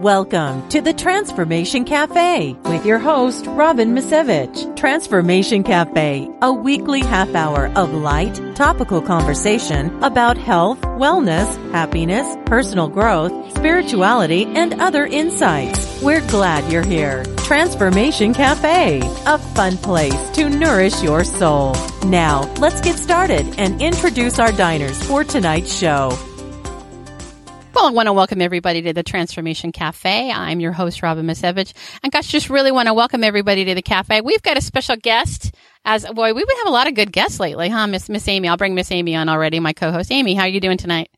Welcome to the Transformation Cafe with your host, Robin Misevich. Transformation Cafe, a weekly half hour of light, topical conversation about health, wellness, happiness, personal growth, spirituality, and other insights. We're glad you're here. Transformation Cafe, a fun place to nourish your soul. Now, let's get started and introduce our diners for tonight's show. Well, I want to welcome everybody to the Transformation Cafe. I'm your host, Robin Misevich. And gosh, just really want to welcome everybody to the cafe. We've got a special guest. As boy, we've been having a lot of good guests lately, huh, Miss Miss Amy? I'll bring Miss Amy on already, my co-host. Amy, how are you doing tonight?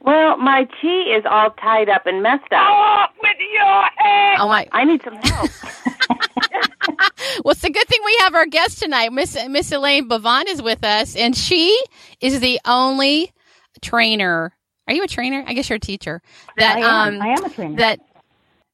Well, my tea is all tied up and messed up. Off with your head! Oh my! I need some help. well, it's a good thing we have our guest tonight. Miss Miss Elaine Brovont is with us, and she is the only trainer are you a trainer? I guess you're a teacher. That I am. Um, I am a trainer. That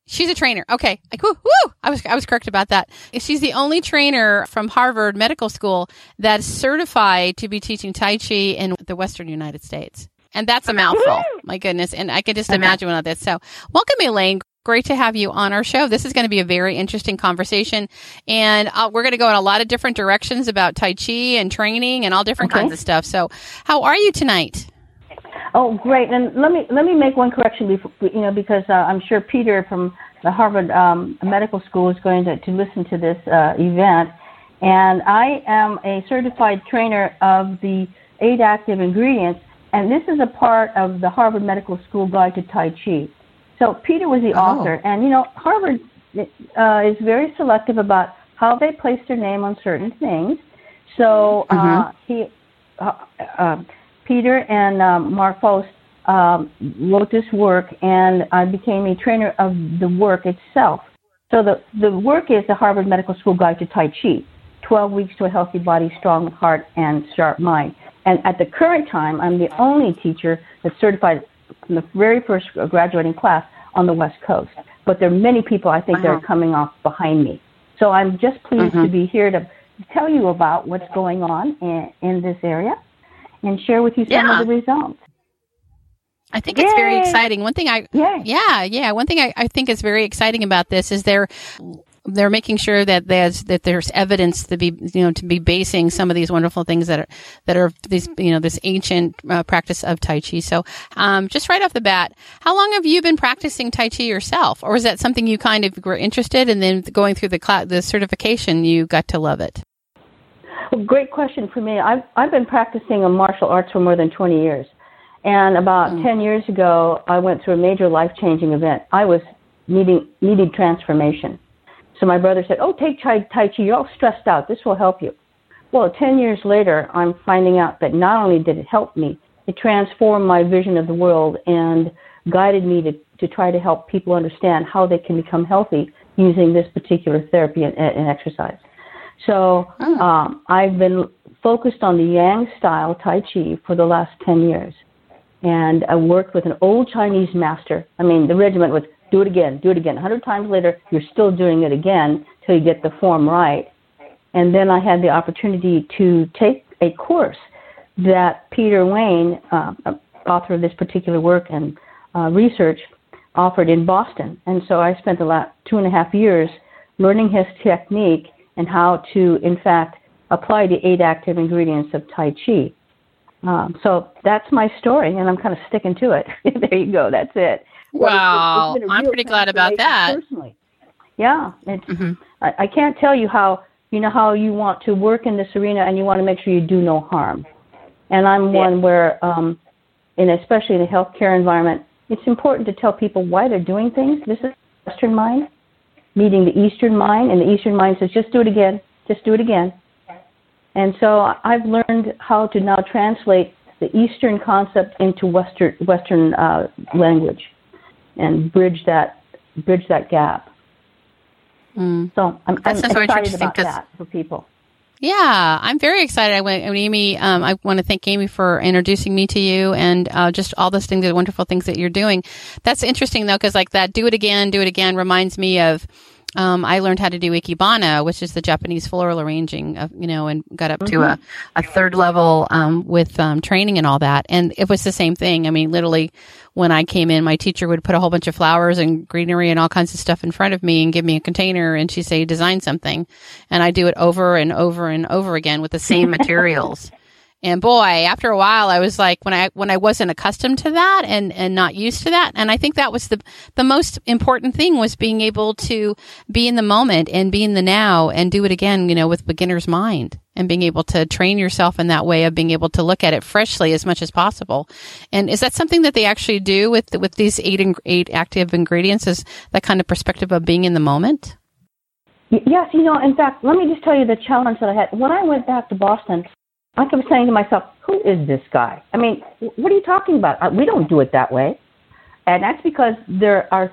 she's a trainer. Okay, like woo, woo. I was I was correct about that. She's the only trainer from Harvard Medical School that's certified to be teaching Tai Chi in the Western United States. And that's a mouthful. My goodness. And I can just imagine what this. So welcome, Elaine. Great to have you on our show. This is going to be a very interesting conversation. And uh, we're going to go in a lot of different directions about Tai Chi and training and all different okay. kinds of stuff. So how are you tonight? Oh, great. And let me let me make one correction before you know because uh, I'm sure Peter from the Harvard um, Medical School is going to, to listen to this uh, event. And I am a certified trainer of the eight active ingredients, and this is a part of the Harvard Medical School Guide to Tai Chi. So Peter was the oh. author, and you know Harvard uh, is very selective about how they place their name on certain things. So uh, mm-hmm. he. Uh, uh, Peter and um, Mark Fuerst um, wrote this work, and I became a trainer of the work itself. So the, the work is the Harvard Medical School Guide to Tai Chi, 12 weeks to a healthy body, strong heart, and sharp mind. And at the current time, I'm the only teacher that's certified from the very first graduating class on the West Coast. But there are many people I think uh-huh. that are coming off behind me. So I'm just pleased uh-huh. to be here to tell you about what's going on in, in this area and share with you some yeah. of the results. I think Yay. it's very exciting. One thing I, Yay. yeah, yeah. One thing I, I think is very exciting about this is they're, they're making sure that there's that there's evidence to be you know to be basing some of these wonderful things that are that are these you know this ancient uh, practice of tai chi. So, um, just right off the bat, how long have you been practicing tai chi yourself, or is that something you kind of were interested and then going through the cl- the certification you got to love it? Well, great question for me. I've I've been practicing a martial arts for more than 20 years, and about mm. 10 years ago, I went through a major life changing event. I was needing needed transformation. So my brother said, "Oh, take Tai, tai Chi. You're all stressed out. This will help you." Well, 10 years later, I'm finding out that not only did it help me, it transformed my vision of the world and guided me to, to try to help people understand how they can become healthy using this particular therapy and, and exercise. So oh. um, I've been focused on the Yang style Tai Chi for the last 10 years. And I worked with an old Chinese master. I mean, the regiment was do it again, do it again. A hundred times later, you're still doing it again till you get the form right. And then I had the opportunity to take a course that Peter Wayne, uh, author of this particular work and uh, research, offered in Boston. And so I spent the last two and a half years learning his technique and how to, in fact, apply the eight active ingredients of Tai Chi. Um, so that's my story, and I'm kind of sticking to it. there you go. That's it. Wow, it's, it's I'm pretty glad about that. Personally, yeah, it's. Mm-hmm. I, I can't tell you how you know how you want to work in this arena, and you want to make sure you do no harm. And I'm yeah. one where, um, in especially in a healthcare environment, it's important to tell people why they're doing things. This is Western mind, meeting the Eastern mind, and the Eastern mind says, just do it again, just do it again. And so I've learned how to now translate the Eastern concept into Western Western uh, language, and bridge that bridge that gap. Mm. So I'm, I'm excited about that for people. Yeah, I'm very excited. I went, Amy, um, I want to thank Amy for introducing me to you and uh, just all those things, the wonderful things that you're doing. That's interesting though, because like that, do it again, do it again reminds me of um, I learned how to do ikebana, which is the Japanese floral arranging, of, you know, and got up to a, a third level um, with um, training and all that. And it was the same thing. I mean, literally, when I came in, my teacher would put a whole bunch of flowers and greenery and all kinds of stuff in front of me and give me a container, and she'd say, "Design something," and I do it over and over and over again with the same materials. And boy, after a while, I was like, when I when I wasn't accustomed to that and and not used to that, and I think that was the the most important thing was being able to be in the moment and be in the now and do it again, you know, with beginner's mind and being able to train yourself in that way of being able to look at it freshly as much as possible. And is that something that they actually do with with these eight eight active ingredients? Is that kind of perspective of being in the moment? Yes, you know, in fact, let me just tell you the challenge that I had. When I went back to Boston, I kept saying to myself, who is this guy? I mean, what are you talking about? We don't do it that way. And that's because there are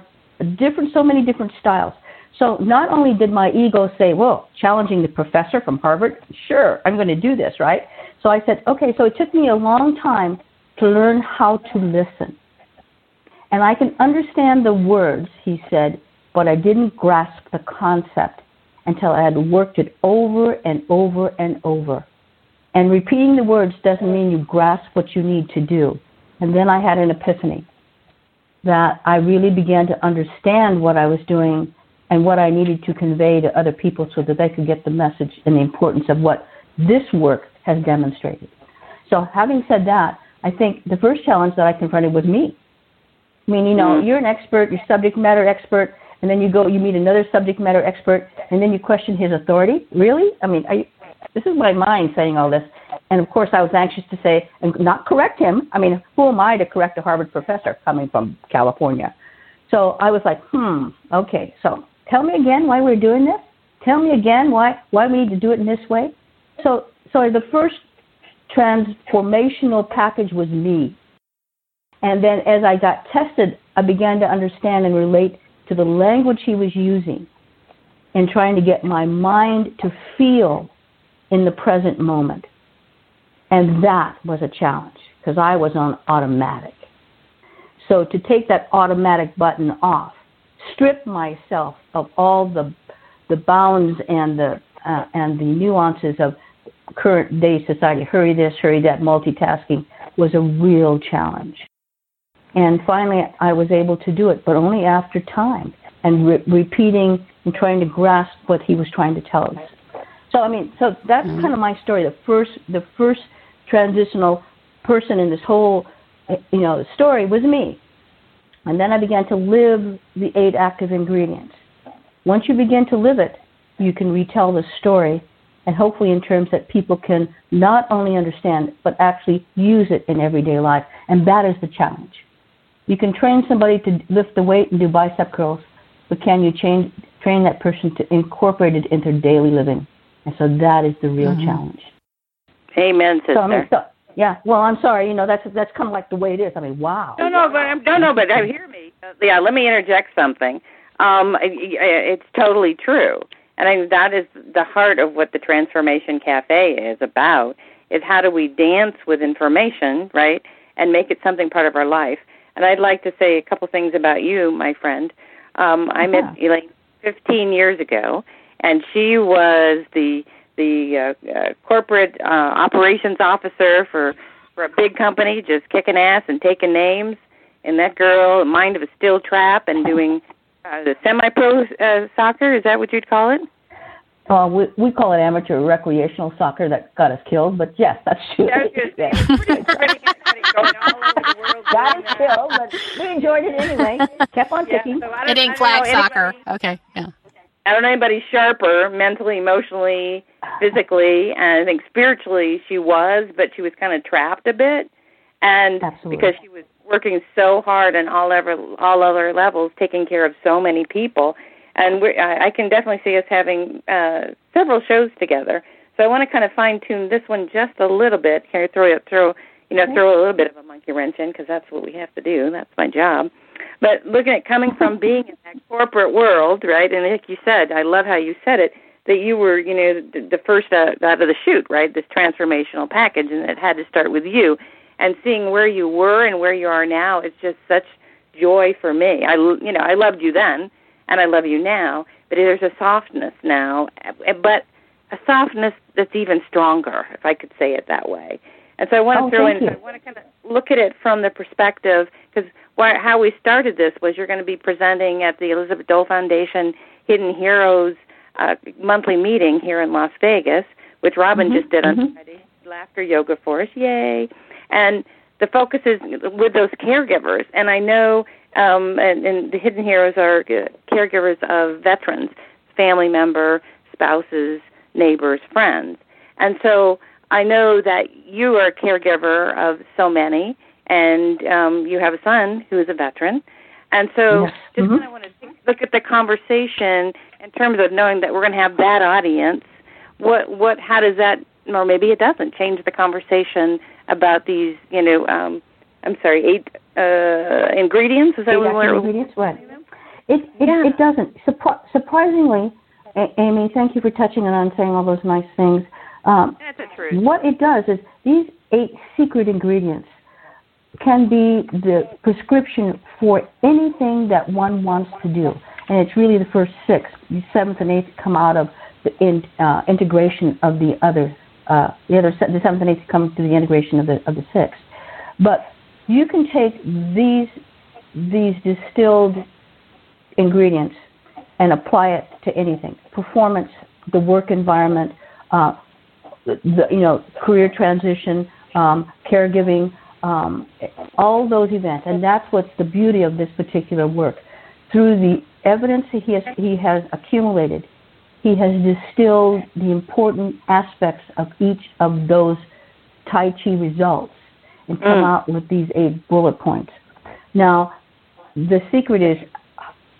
different, so many different styles. So not only did my ego say, well, challenging the professor from Harvard, sure, I'm going to do this, right? So I said, okay, so it took me a long time to learn how to listen. And I can understand the words, he said, but I didn't grasp the concept until I had worked it over and over and over. And repeating the words doesn't mean you grasp what you need to do. And then I had an epiphany that I really began to understand what I was doing and what I needed to convey to other people so that they could get the message and the importance of what this work has demonstrated. So, having said that, I think the first challenge that I confronted was me. I mean, you know, mm-hmm. you're an expert, you're subject matter expert, and then you go, you meet another subject matter expert, and then you question his authority. Really? I mean, are you, this is my mind saying all this. And of course, I was anxious to say and not correct him. I mean, who am I to correct a Harvard professor coming from California? So I was like, hmm, okay. So tell me again why we're doing this. Tell me again why why we need to do it in this way. So so the first transformational package was me. And then as I got tested, I began to understand and relate to the language he was using and trying to get my mind to feel in the present moment. And that was a challenge because I was on automatic. So to take that automatic button off, strip myself of all the the bounds and the uh, and the nuances of current day society, hurry this, hurry that, multitasking was a real challenge. And finally, I was able to do it, but only after time and re- repeating and trying to grasp what he was trying to tell us. So I mean, so that's mm-hmm. kind of my story. The first, the first transitional person in this whole, you know, story was me, and then I began to live the eight active ingredients. Once you begin to live it, you can retell the story, and hopefully in terms that people can not only understand but actually use it in everyday life. And that is the challenge. You can train somebody to lift the weight and do bicep curls, but can you change, train that person to incorporate it into their daily living? And so that is the real mm-hmm. challenge. Amen, sister. So, I mean, so, yeah. Well, I'm sorry. You know, that's that's kind of like the way it is. I mean, wow. No, no, but I'm, no, no, but I hear me. Uh, yeah, let me interject something. Um, it's totally true, and I, that is the heart of what the Transformation Cafe is about. Is how do we dance with information, right, and make it something part of our life. And I'd like to say a couple things about you, my friend. Um, I met Elaine 15 years ago, and she was the the uh, uh, corporate uh, operations officer for for a big company, just kicking ass and taking names. And that girl, mind of a steel trap, and doing uh, the semi-pro uh, soccer. Is that what you'd call it? Uh, we we call it amateur recreational soccer that got us killed, but yes, that's true. That is still, but we enjoyed it anyway. Kept on ticking. Yeah, so it ain't flag soccer. Okay, yeah. I don't know anybody sharper mentally, emotionally, physically, and I think spiritually she was, but she was kind of trapped a bit, and Absolutely. because she was working so hard on all ever all other levels, taking care of so many people, and we I, I can definitely see us having uh, several shows together. So I want to kind of fine tune this one just a little bit. Here, throw it, throw you know throw a little bit of a monkey wrench in because that's what we have to do. That's my job. But looking at coming from being in that corporate world, right? And like you said, I love how you said it that you were, you know, the, the first out, out of the chute, right? This transformational package, and it had to start with you. And seeing where you were and where you are now is just such joy for me. I, you know, I loved you then, and I love you now. but there's a softness now, eh, but a softness that's even stronger, if I could say it that way. And so I want to oh, throw in. I want to kind of look at it from the perspective, because how we started this was you're going to be presenting at the Elizabeth Dole Foundation Hidden Heroes uh, monthly meeting here in Las Vegas, which Robin mm-hmm, just did on mm-hmm. Friday. Laughter yoga for us, yay! And the focus is with those caregivers, and I know, um, and, and the Hidden Heroes are uh, caregivers of veterans, family member, spouses, neighbors, friends, and so I know that you are a caregiver of so many, and um, you have a son who is a veteran. And so, yes. just mm-hmm. I want to look at the conversation in terms of knowing that we're going to have that audience. What, what, how does that, or maybe it doesn't, change the conversation about these, you know, um, I'm sorry, eight uh, ingredients? Is that eight what we're ingredients? What? It it, Yeah. it doesn't. Surpri- surprisingly, A- Amy, thank you for touching on saying all those nice things. Um, That's the truth. what it does is these eight secret ingredients can be the prescription for anything that one wants to do. And it's really the first six. The seventh and eighth come out of the in, uh, integration of the other. Uh, the other, the seventh and eighth come through the integration of the of the six. But you can take these these distilled ingredients and apply it to anything. Performance, the work environment, uh, the, you know, career transition, um, caregiving, um, all those events, and that's what's the beauty of this particular work. Through the evidence that he has, he has accumulated, he has distilled the important aspects of each of those Tai Chi results and come Mm. out with these eight bullet points. Now, the secret is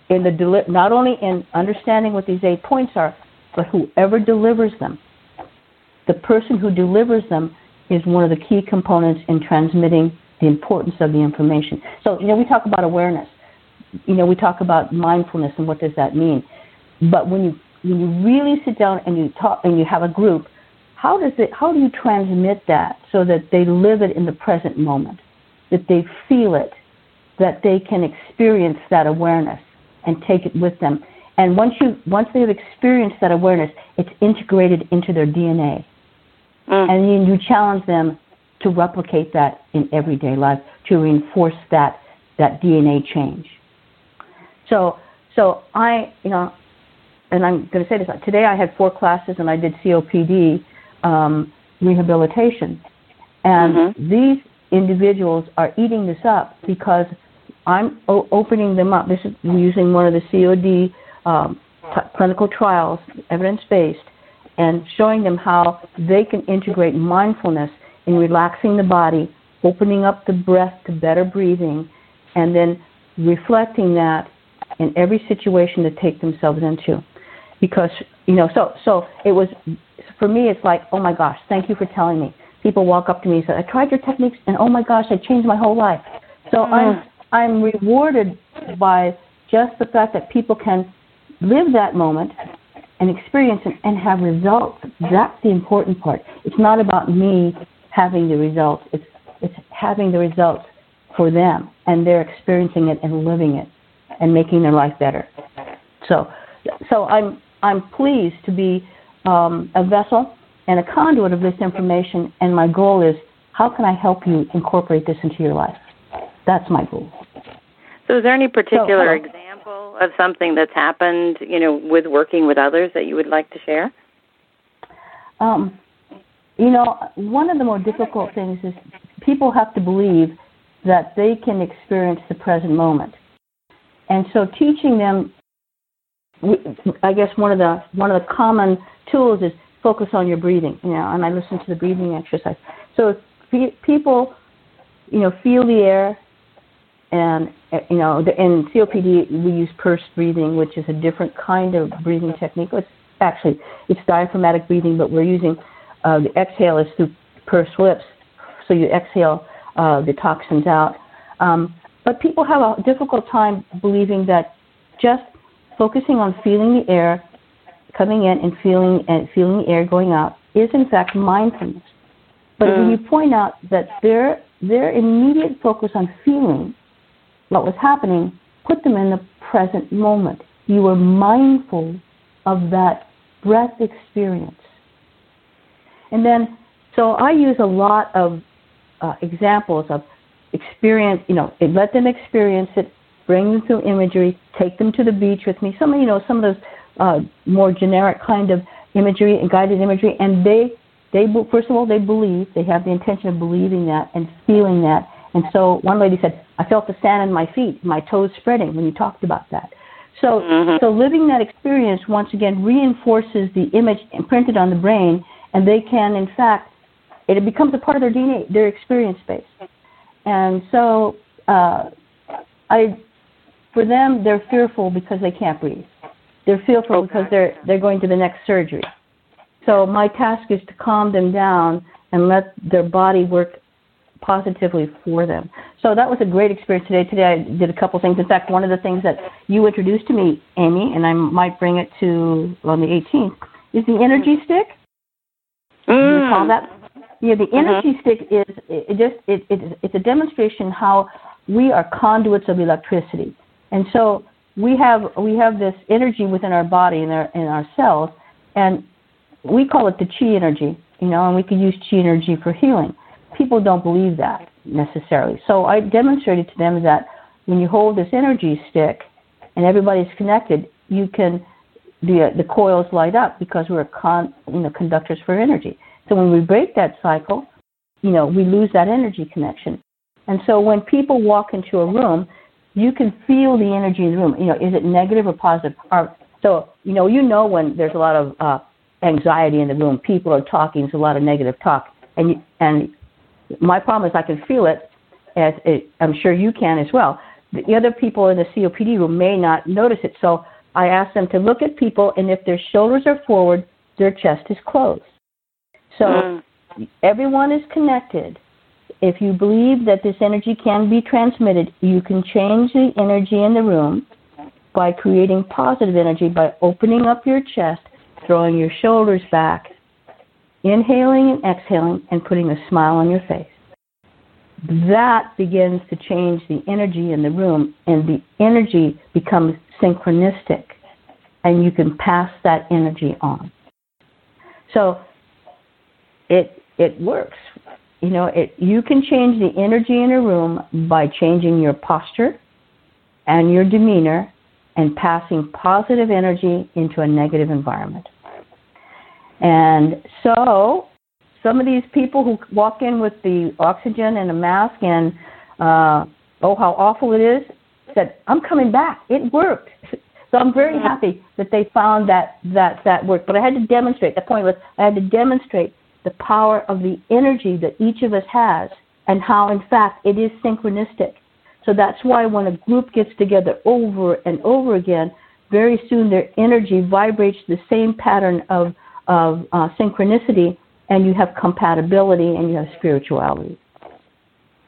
in the deli- not only in understanding what these eight points are, but whoever delivers them. The person who delivers them is one of the key components in transmitting the importance of the information. So, you know, we talk about awareness. You know, we talk about mindfulness and what does that mean. But when you when you really sit down and you talk and you have a group, how does it how do you transmit that so that they live it in the present moment, that they feel it, that they can experience that awareness and take it with them. And once you once they've experienced that awareness, it's integrated into their DNA. Mm. And you, you challenge them to replicate that in everyday life to reinforce that that DNA change. So so I you know, and I'm going to say this today. I had four classes and I did COPD um, rehabilitation, and Mhm. these individuals are eating this up because I'm o- opening them up. This is using one of the COD um, t- clinical trials, evidence based, and showing them how they can integrate mindfulness in relaxing the body, opening up the breath to better breathing, and then reflecting that in every situation to take themselves into. Because you know, so so it was for me. It's like, oh my gosh, thank you for telling me. People walk up to me and say, I tried your techniques, and oh my gosh, I changed my whole life. So mm-hmm. I'm I'm rewarded by just the fact that people can live that moment and experience it and have results. That's the important part. It's not about me having the results. It's it's having the results for them and they're experiencing it and living it and making their life better. So so I'm I'm pleased to be um, a vessel and a conduit of this information and my goal is how can I help you incorporate this into your life? That's my goal. So, is there any particular example of something that's happened, you know, with working with others that you would like to share? Um, you know, one of the more difficult things is people have to believe that they can experience the present moment, and so teaching them, I guess one of the one of the common tools is focus on your breathing. You know, and I listen to the breathing exercise. So if people, you know, feel the air, and uh, you know, in COPD we use pursed breathing, which is a different kind of breathing technique. It's actually it's diaphragmatic breathing, but we're using uh, the exhale is through pursed lips, so you exhale uh, the toxins out. Um, but people have a difficult time believing that just focusing on feeling the air coming in and feeling and feeling the air going out is in fact mindfulness. But when you point out that their their immediate focus on feeling what was happening put them in the present moment. you were mindful of that breath experience. And then, so I use a lot of uh, examples of experience, you know, let them experience it, bring them through imagery, take them to the beach with me. Some, you know, some of those uh, more generic kind of imagery and guided imagery, and they, they first of all, they believe, they have the intention of believing that and feeling that. And so one lady said, I felt the sand in my feet, my toes spreading when you talked about that. So, mm-hmm. so living that experience once again reinforces the image imprinted on the brain, and they can, in fact, it becomes a part of their DNA, their experience base. And so, uh, I, for them, they're fearful because they can't breathe. They're fearful okay. because they're they're going to the next surgery. So my task is to calm them down and let their body work positively for them. So that was a great experience today. Today I did a couple things. In fact, one of the things that you introduced to me, Amy, and I might bring it to on the 18th, is the energy stick. Mm. You call that? Yeah, the mm-hmm. energy mm-hmm. stick is it just it, it it's a demonstration how we are conduits of electricity, and so we have we have this energy within our body and our in our cells, and we call it the chi energy, you know, and we can use chi energy for healing people don't believe that necessarily. So I demonstrated to them that when you hold this energy stick and everybody's connected, you can the the coils light up because we're con, you know conductors for energy. So when we break that cycle, you know we lose that energy connection. And so when people walk into a room, you can feel the energy in the room. You know, is it negative or positive? Or, so you know you know when there's a lot of uh, anxiety in the room, people are talking, there's a lot of negative talk, and you, and my problem is I can feel it, as it, I'm sure you can as well. The other people in the COPD room may not notice it, so I ask them to look at people, and if their shoulders are forward, their chest is closed. So mm. everyone is connected. If you believe that this energy can be transmitted, you can change the energy in the room by creating positive energy by opening up your chest, throwing your shoulders back, inhaling and exhaling and putting a smile on your face. That begins to change the energy in the room, and the energy becomes synchronistic, and you can pass that energy on. So it it works. You know, it you can change the energy in a room by changing your posture and your demeanor and passing positive energy into a negative environment. And so some of these people who walk in with the oxygen and a mask and, uh, oh, how awful it is, said, I'm coming back. It worked. So I'm very mm-hmm. happy that they found that, that that worked. But I had to demonstrate, the point was I had to demonstrate the power of the energy that each of us has and how, in fact, it is synchronistic. So that's why when a group gets together over and over again, very soon their energy vibrates the same pattern of of uh, synchronicity, and you have compatibility and you have spirituality.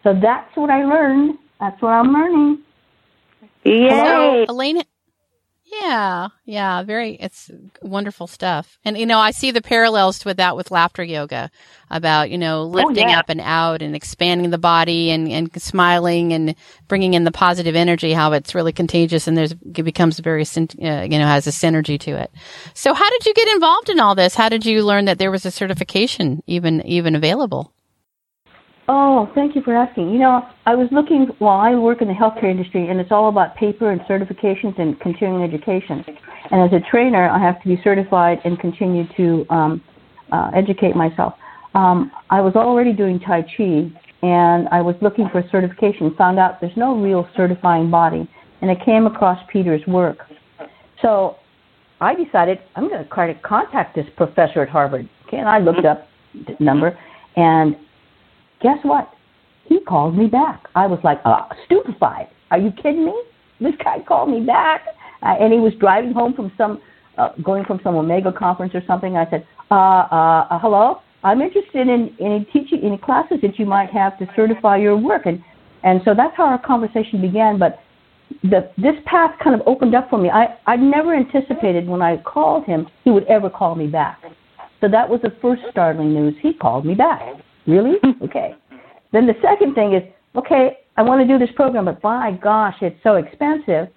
So that's what I learned. That's what I'm learning. Yay! So, Elaine, yeah, yeah, very. It's wonderful stuff, and you know, I see the parallels with that with laughter yoga, about you know lifting oh, yeah. up and out and expanding the body and and smiling and bringing in the positive energy. How it's really contagious and there's it becomes very uh, you know has a synergy to it. So, how did you get involved in all this? How did you learn that there was a certification even even available? Oh, thank you for asking. You know, I was looking, well, I work in the healthcare industry, and it's all about paper and certifications and continuing education. And as a trainer, I have to be certified and continue to um, uh, educate myself. Um, I was already doing Tai Chi, and I was looking for certification, found out there's no real certifying body, and I came across Peter's work. So I decided I'm going to try to contact this professor at Harvard. Okay, and I looked up the number, and Guess what? He called me back. I was like, uh, stupefied. Are you kidding me? This guy called me back. Uh, and he was driving home from some, uh, going from some Omega conference or something. I said, uh, uh, uh, hello? I'm interested in, in teaching, in classes that you might have to certify your work. And, and so that's how our conversation began. But the, this path kind of opened up for me. I, I never anticipated when I called him he would ever call me back. So that was the first startling news. He called me back. Really? Okay. Then the second thing is, okay, I want to do this program, but by gosh, it's so expensive.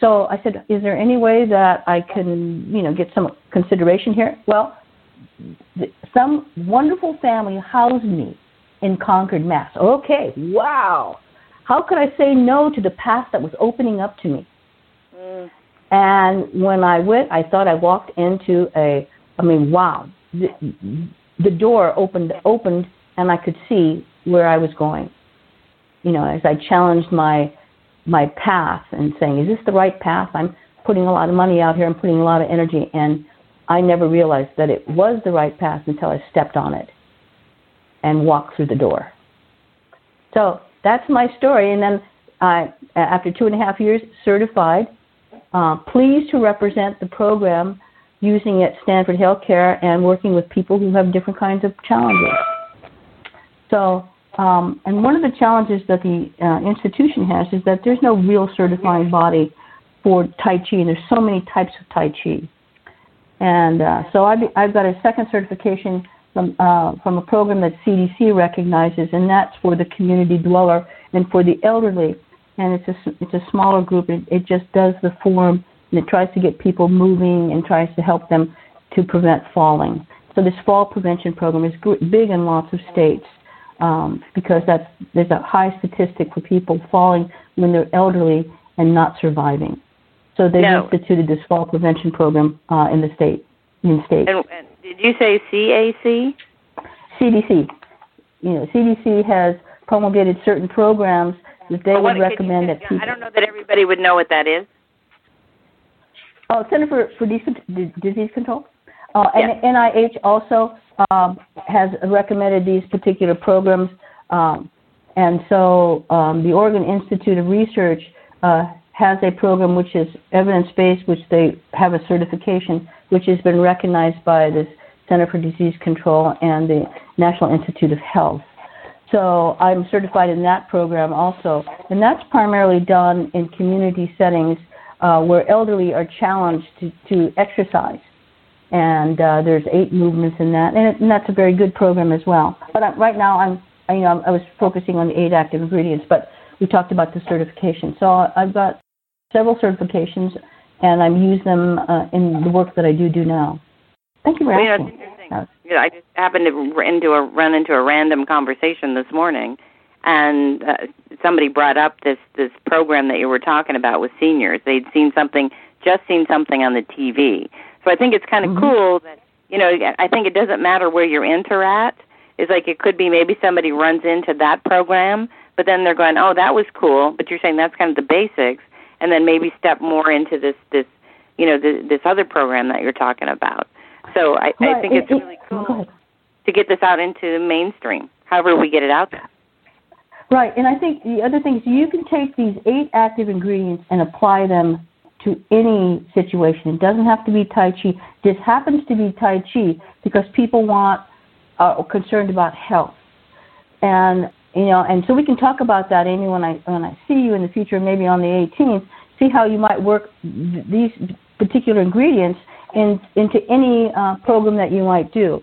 So I said, is there any way that I can, you know, get some consideration here? Well, some wonderful family housed me in Concord, Mass. Okay, wow. How could I say no to the path that was opening up to me? Mm. And when I went, I thought I walked into a, I mean, wow. The, the door opened, opened, and I could see where I was going. You know, as I challenged my my path and saying, "Is this the right path?" I'm putting a lot of money out here. I'm putting a lot of energy, and I never realized that it was the right path until I stepped on it and walked through the door. So that's my story. And then I, after two and a half years, certified, uh, pleased to represent the program using it Stanford Healthcare and working with people who have different kinds of challenges. So, um, and one of the challenges that the uh, institution has is that there's no real certifying body for Tai Chi, and there's so many types of Tai Chi. And uh, so I've, I've got a second certification from, uh, from a program that CDC recognizes, and that's for the community dweller and for the elderly. And it's a, it's a smaller group. It, it just does the form and it tries to get people moving and tries to help them to prevent falling. So this fall prevention program is big in lots of states um, because that's there's a high statistic for people falling when they're elderly and not surviving. So they no. instituted this fall prevention program uh, in the state. In state. And, and did you say CAC? CDC. You know, CDC has promulgated certain programs that they would recommend that people. I don't know that everybody would know what that is. Oh, Center for, for Disease Control. Uh, yes. And NIH also um, has recommended these particular programs. Um, and so um, the Oregon Institute of Research uh, has a program which is evidence based, which they have a certification, which has been recognized by the Center for Disease Control and the National Institute of Health. So I'm certified in that program also, and that's primarily done in community settings uh, where elderly are challenged to, to exercise. And uh, there's eight movements in that, and, it, and that's a very good program as well. But I, right now, I'm I, you know I was focusing on the eight active ingredients, but we talked about the certification. So I've got several certifications, and I'm using them uh, in the work that I do do now. Thank you for well, asking. You know, I just happened to run into a run into a random conversation this morning, and uh, somebody brought up this this program that you were talking about with seniors. They'd seen something, just seen something on the TV. So I think it's kind of mm-hmm. cool that you know. I think it doesn't matter where you're enter at. It's like it could be maybe somebody runs into that program but then they're going, oh, that was cool. But you're saying that's kind of the basics, and then maybe step more into this this you know this, this other program that you're talking about. So I, right. I think it's really cool to get this out into the mainstream. However, we get it out there. Right, and I think the other thing is you can take these eight active ingredients and apply them to any situation. It doesn't have to be Tai Chi. This happens to be Tai Chi because people want are concerned about health. And you know, and so we can talk about that, Amy, when I when I see you in the future, maybe on the 18th. See how you might work th- these particular ingredients in, into any uh, program that you might do,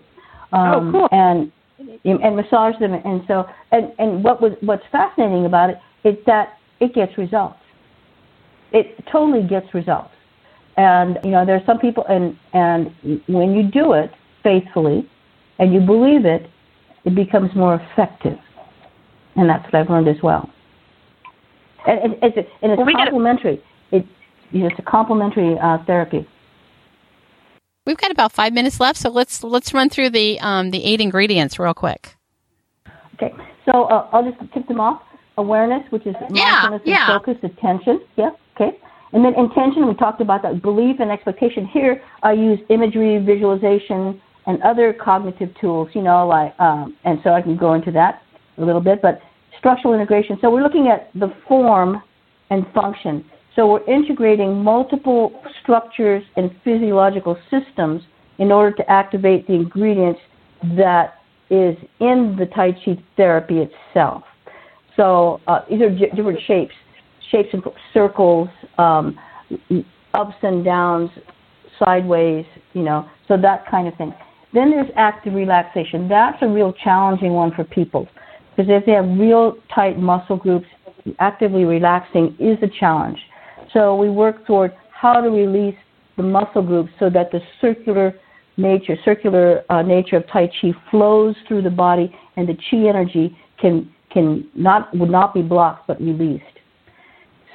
oh, um, oh, cool. and and massage them. And so, and and what was what's fascinating about it is that it gets results. It totally gets results. And you know, there's some people, and and when you do it faithfully, and you believe it, it becomes more effective and that's what I've learned as well. And, it's, and it's well, complementary. It, you know, it's a complementary uh, therapy. We've got about five minutes left, so let's let's run through the um, the eight ingredients real quick. Okay, so uh, I'll just tip them off. Awareness, which is yeah, mindfulness yeah. and focus, attention. Yeah, okay. And then intention, we talked about that belief and expectation. Here, I use imagery, visualization, and other cognitive tools. You know, like um, and so I can go into that a little bit, but structural integration. So we're looking at the form and function. So we're integrating multiple structures and physiological systems in order to activate the ingredients that is in the Tai Chi therapy itself. So uh, these are different shapes, shapes and circles, um, ups and downs, sideways, you know, so that kind of thing. Then there's active relaxation. That's a real challenging one for people because if they have real tight muscle groups, actively relaxing is a challenge. So we work toward how to release the muscle groups so that the circular nature, circular uh, nature of Tai Chi flows through the body, and the Chi energy can can not would not be blocked but released.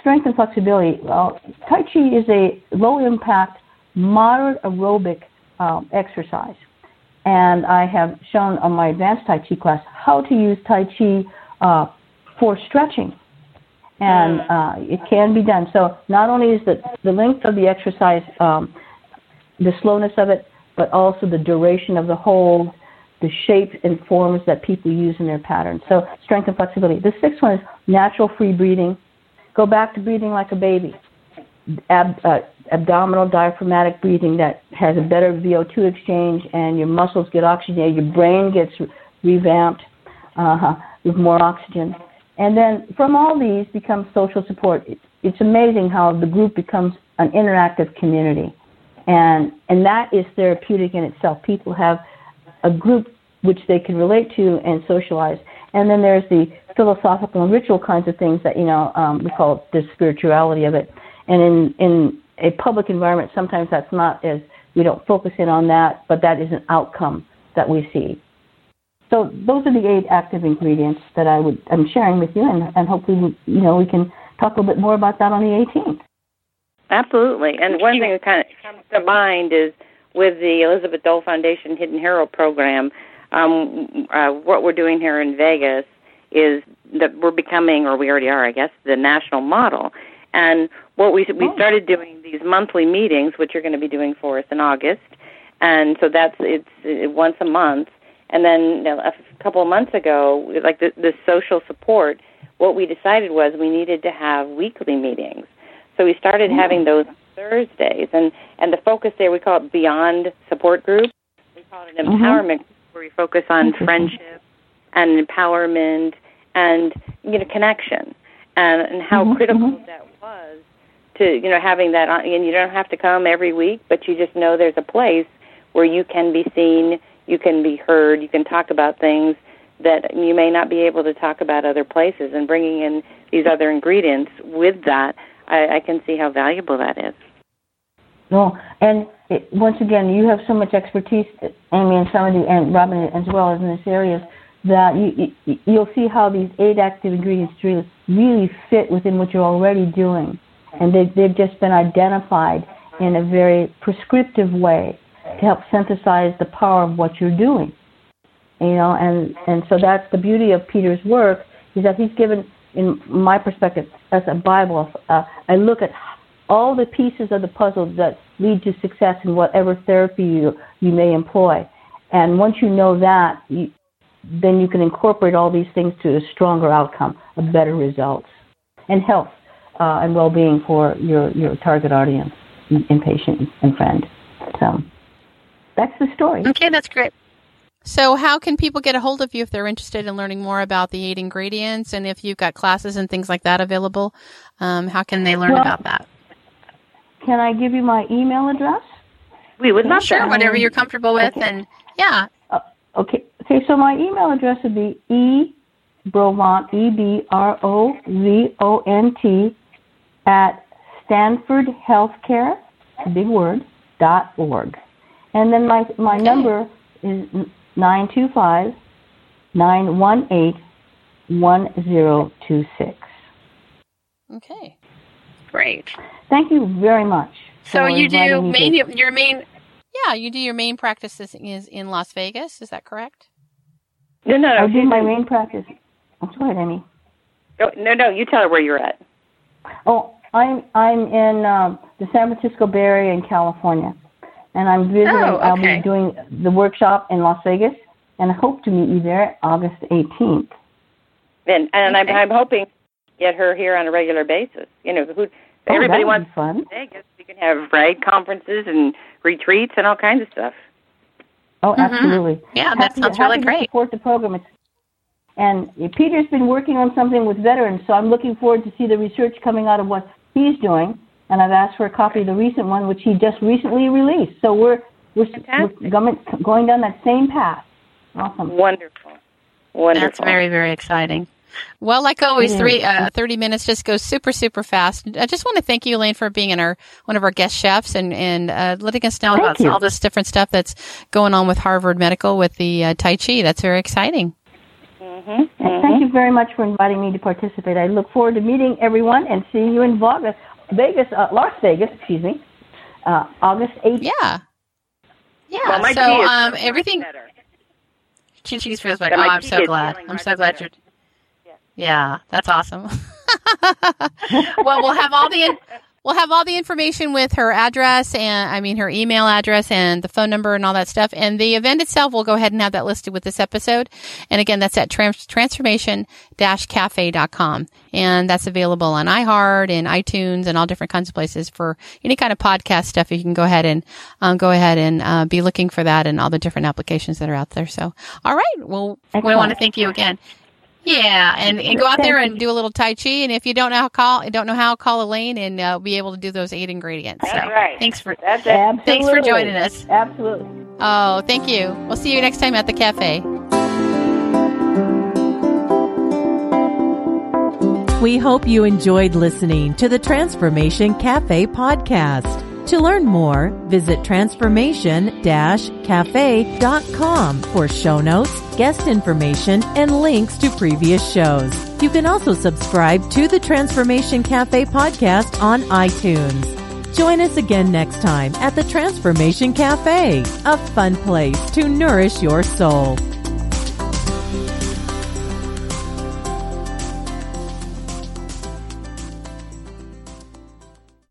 Strength and flexibility. Well, Tai Chi is a low impact, moderate aerobic um, exercise, and I have shown on my advanced Tai Chi class how to use Tai Chi uh, for stretching and uh, it can be done. So not only is the the length of the exercise, um, the slowness of it, but also the duration of the hold, the shapes and forms that people use in their patterns. So strength and flexibility. The sixth one is natural free breathing. Go back to breathing like a baby. Ab, uh, abdominal diaphragmatic breathing that has a better VO2 exchange and your muscles get oxygenated, your brain gets revamped uh, with more oxygen. And then from all these becomes social support. It's amazing how the group becomes an interactive community and and that is therapeutic in itself. People have a group which they can relate to and socialize. And then there's the philosophical and ritual kinds of things that you know um, we call the spirituality of it. And in in a public environment, sometimes that's not as we don't focus in on that, but that is an outcome that we see. So those are the eight active ingredients that I would I'm sharing with you, and, and hopefully you know we can talk a little bit more about that on the 18th. Absolutely. And one thing that kind of comes to mind is with the Elizabeth Dole Foundation Hidden Hero program, um, uh, what we're doing here in Vegas is that we're becoming, or we already are, I guess, the national model. And what we we oh. started doing these monthly meetings, which you're going to be doing for us in August, and so that's it's it, once a month. And then a couple of months ago, like the, the social support, what we decided was we needed to have weekly meetings so we started mm having those Thursdays, and and the focus there we call it Beyond Support Group. We call it an mm-hmm. empowerment where we focus on friendship and empowerment and you know connection and and how mm-hmm. critical mm-hmm. that was to you know having that on, and you don't have to come every week, but you just know there's a place where you can be seen, you can be heard, you can talk about things that you may not be able to talk about other places, and bringing in these other ingredients with that I, I can see how valuable that is. No, and it, once again, you have so much expertise, Amy and somebody and Robin as well as in this area, that you, you you'll see how these eight active ingredients really really fit within what you're already doing, and they they've just been identified in a very prescriptive way to help synthesize the power of what you're doing. You know, and and so that's the beauty of Peter's work is that he's given in my perspective, as a Bible, uh, I look at all the pieces of the puzzle that lead to success in whatever therapy you, you may employ. And once you know that, you, then you can incorporate all these things to a stronger outcome, a better results, and health uh, and well-being for your, your target audience and patient and friend. So that's the story. Okay, that's great. So, how can people get a hold of you if they're interested in learning more about the eight ingredients and if you've got classes and things like that available? Um, how can they learn well, about that? Can I give you my email address? We would love sure, whatever you're comfortable with, okay. and yeah. Uh, okay. Okay. So my email address would be e brovont e b r o v o n t at Stanford Healthcare, big word dot org, and then my my okay. number is nine two five nine one eight one zero two six. Okay. Great. Thank you very much. So you do main to... your main yeah, you do your main practice is in Las Vegas, is that correct? No, no, no. I do my main practice. I'm sorry, Amy. Oh, no, no, you tell her where you're at. Oh, I'm I'm in um, the San Francisco Bay Area in California and I'm visiting. Oh, okay. I'll be doing the workshop in Las Vegas, and I hope to meet you there August 18th. And and okay. I'm I'm hoping get her here on a regular basis. You know, who oh, everybody wants fun. Vegas. You can have right conferences and retreats and all kinds of stuff. Oh, mm-hmm. absolutely. Yeah, that sounds really great. support the program. It's, and Peter's been working on something with veterans, so I'm looking forward to see the research coming out of what he's doing and I've asked for a copy of the recent one, which he just recently released. So we're we're, we're going down that same path. Awesome. Wonderful. Wonderful. That's very very exciting. Well, like always, three uh, thirty minutes just goes super super fast. I just want to thank you, Elaine, for being in our one of our guest chefs and and uh, letting us know Thank about you. all this different stuff that's going on with Harvard Medical with the uh, Tai Chi. That's very exciting. And Thank you very much for inviting me to participate. I look forward to meeting everyone and seeing you in Vegas, Vegas, uh, Las Vegas, excuse me, uh, August 8th. Yeah. Yeah. Well, my so um, everything. much better. Chin cheese feels better. Oh, I'm so glad. I'm so glad better. you're. Yeah, that's awesome. well, we'll have all the in- we'll have all the information with her address and I mean her email address and the phone number and all that stuff. And the event itself, we'll go ahead and have that listed with this episode. And again, that's at trans- transformation-cafe.com. And that's available on iHeart and iTunes and all different kinds of places for any kind of podcast stuff. You can go ahead and um, go ahead and uh, be looking for that and all the different applications that are out there. So, all right. Well, we want to thank you again. Yeah, and, and go out there and do a little tai chi. And if you don't know how call, don't know how, call Elaine and uh, be able to do those eight ingredients. That's so, right. Thanks for That's Thanks for joining us. Absolutely. oh, thank you. We'll see you next time at the cafe. We hope you enjoyed listening to the Transformation Cafe podcast. To learn more, visit transformation-cafe.com for show notes, guest information, and links to previous shows. You can also subscribe to the Transformation Cafe podcast on iTunes. Join us again next time at the Transformation Cafe, a fun place to nourish your soul.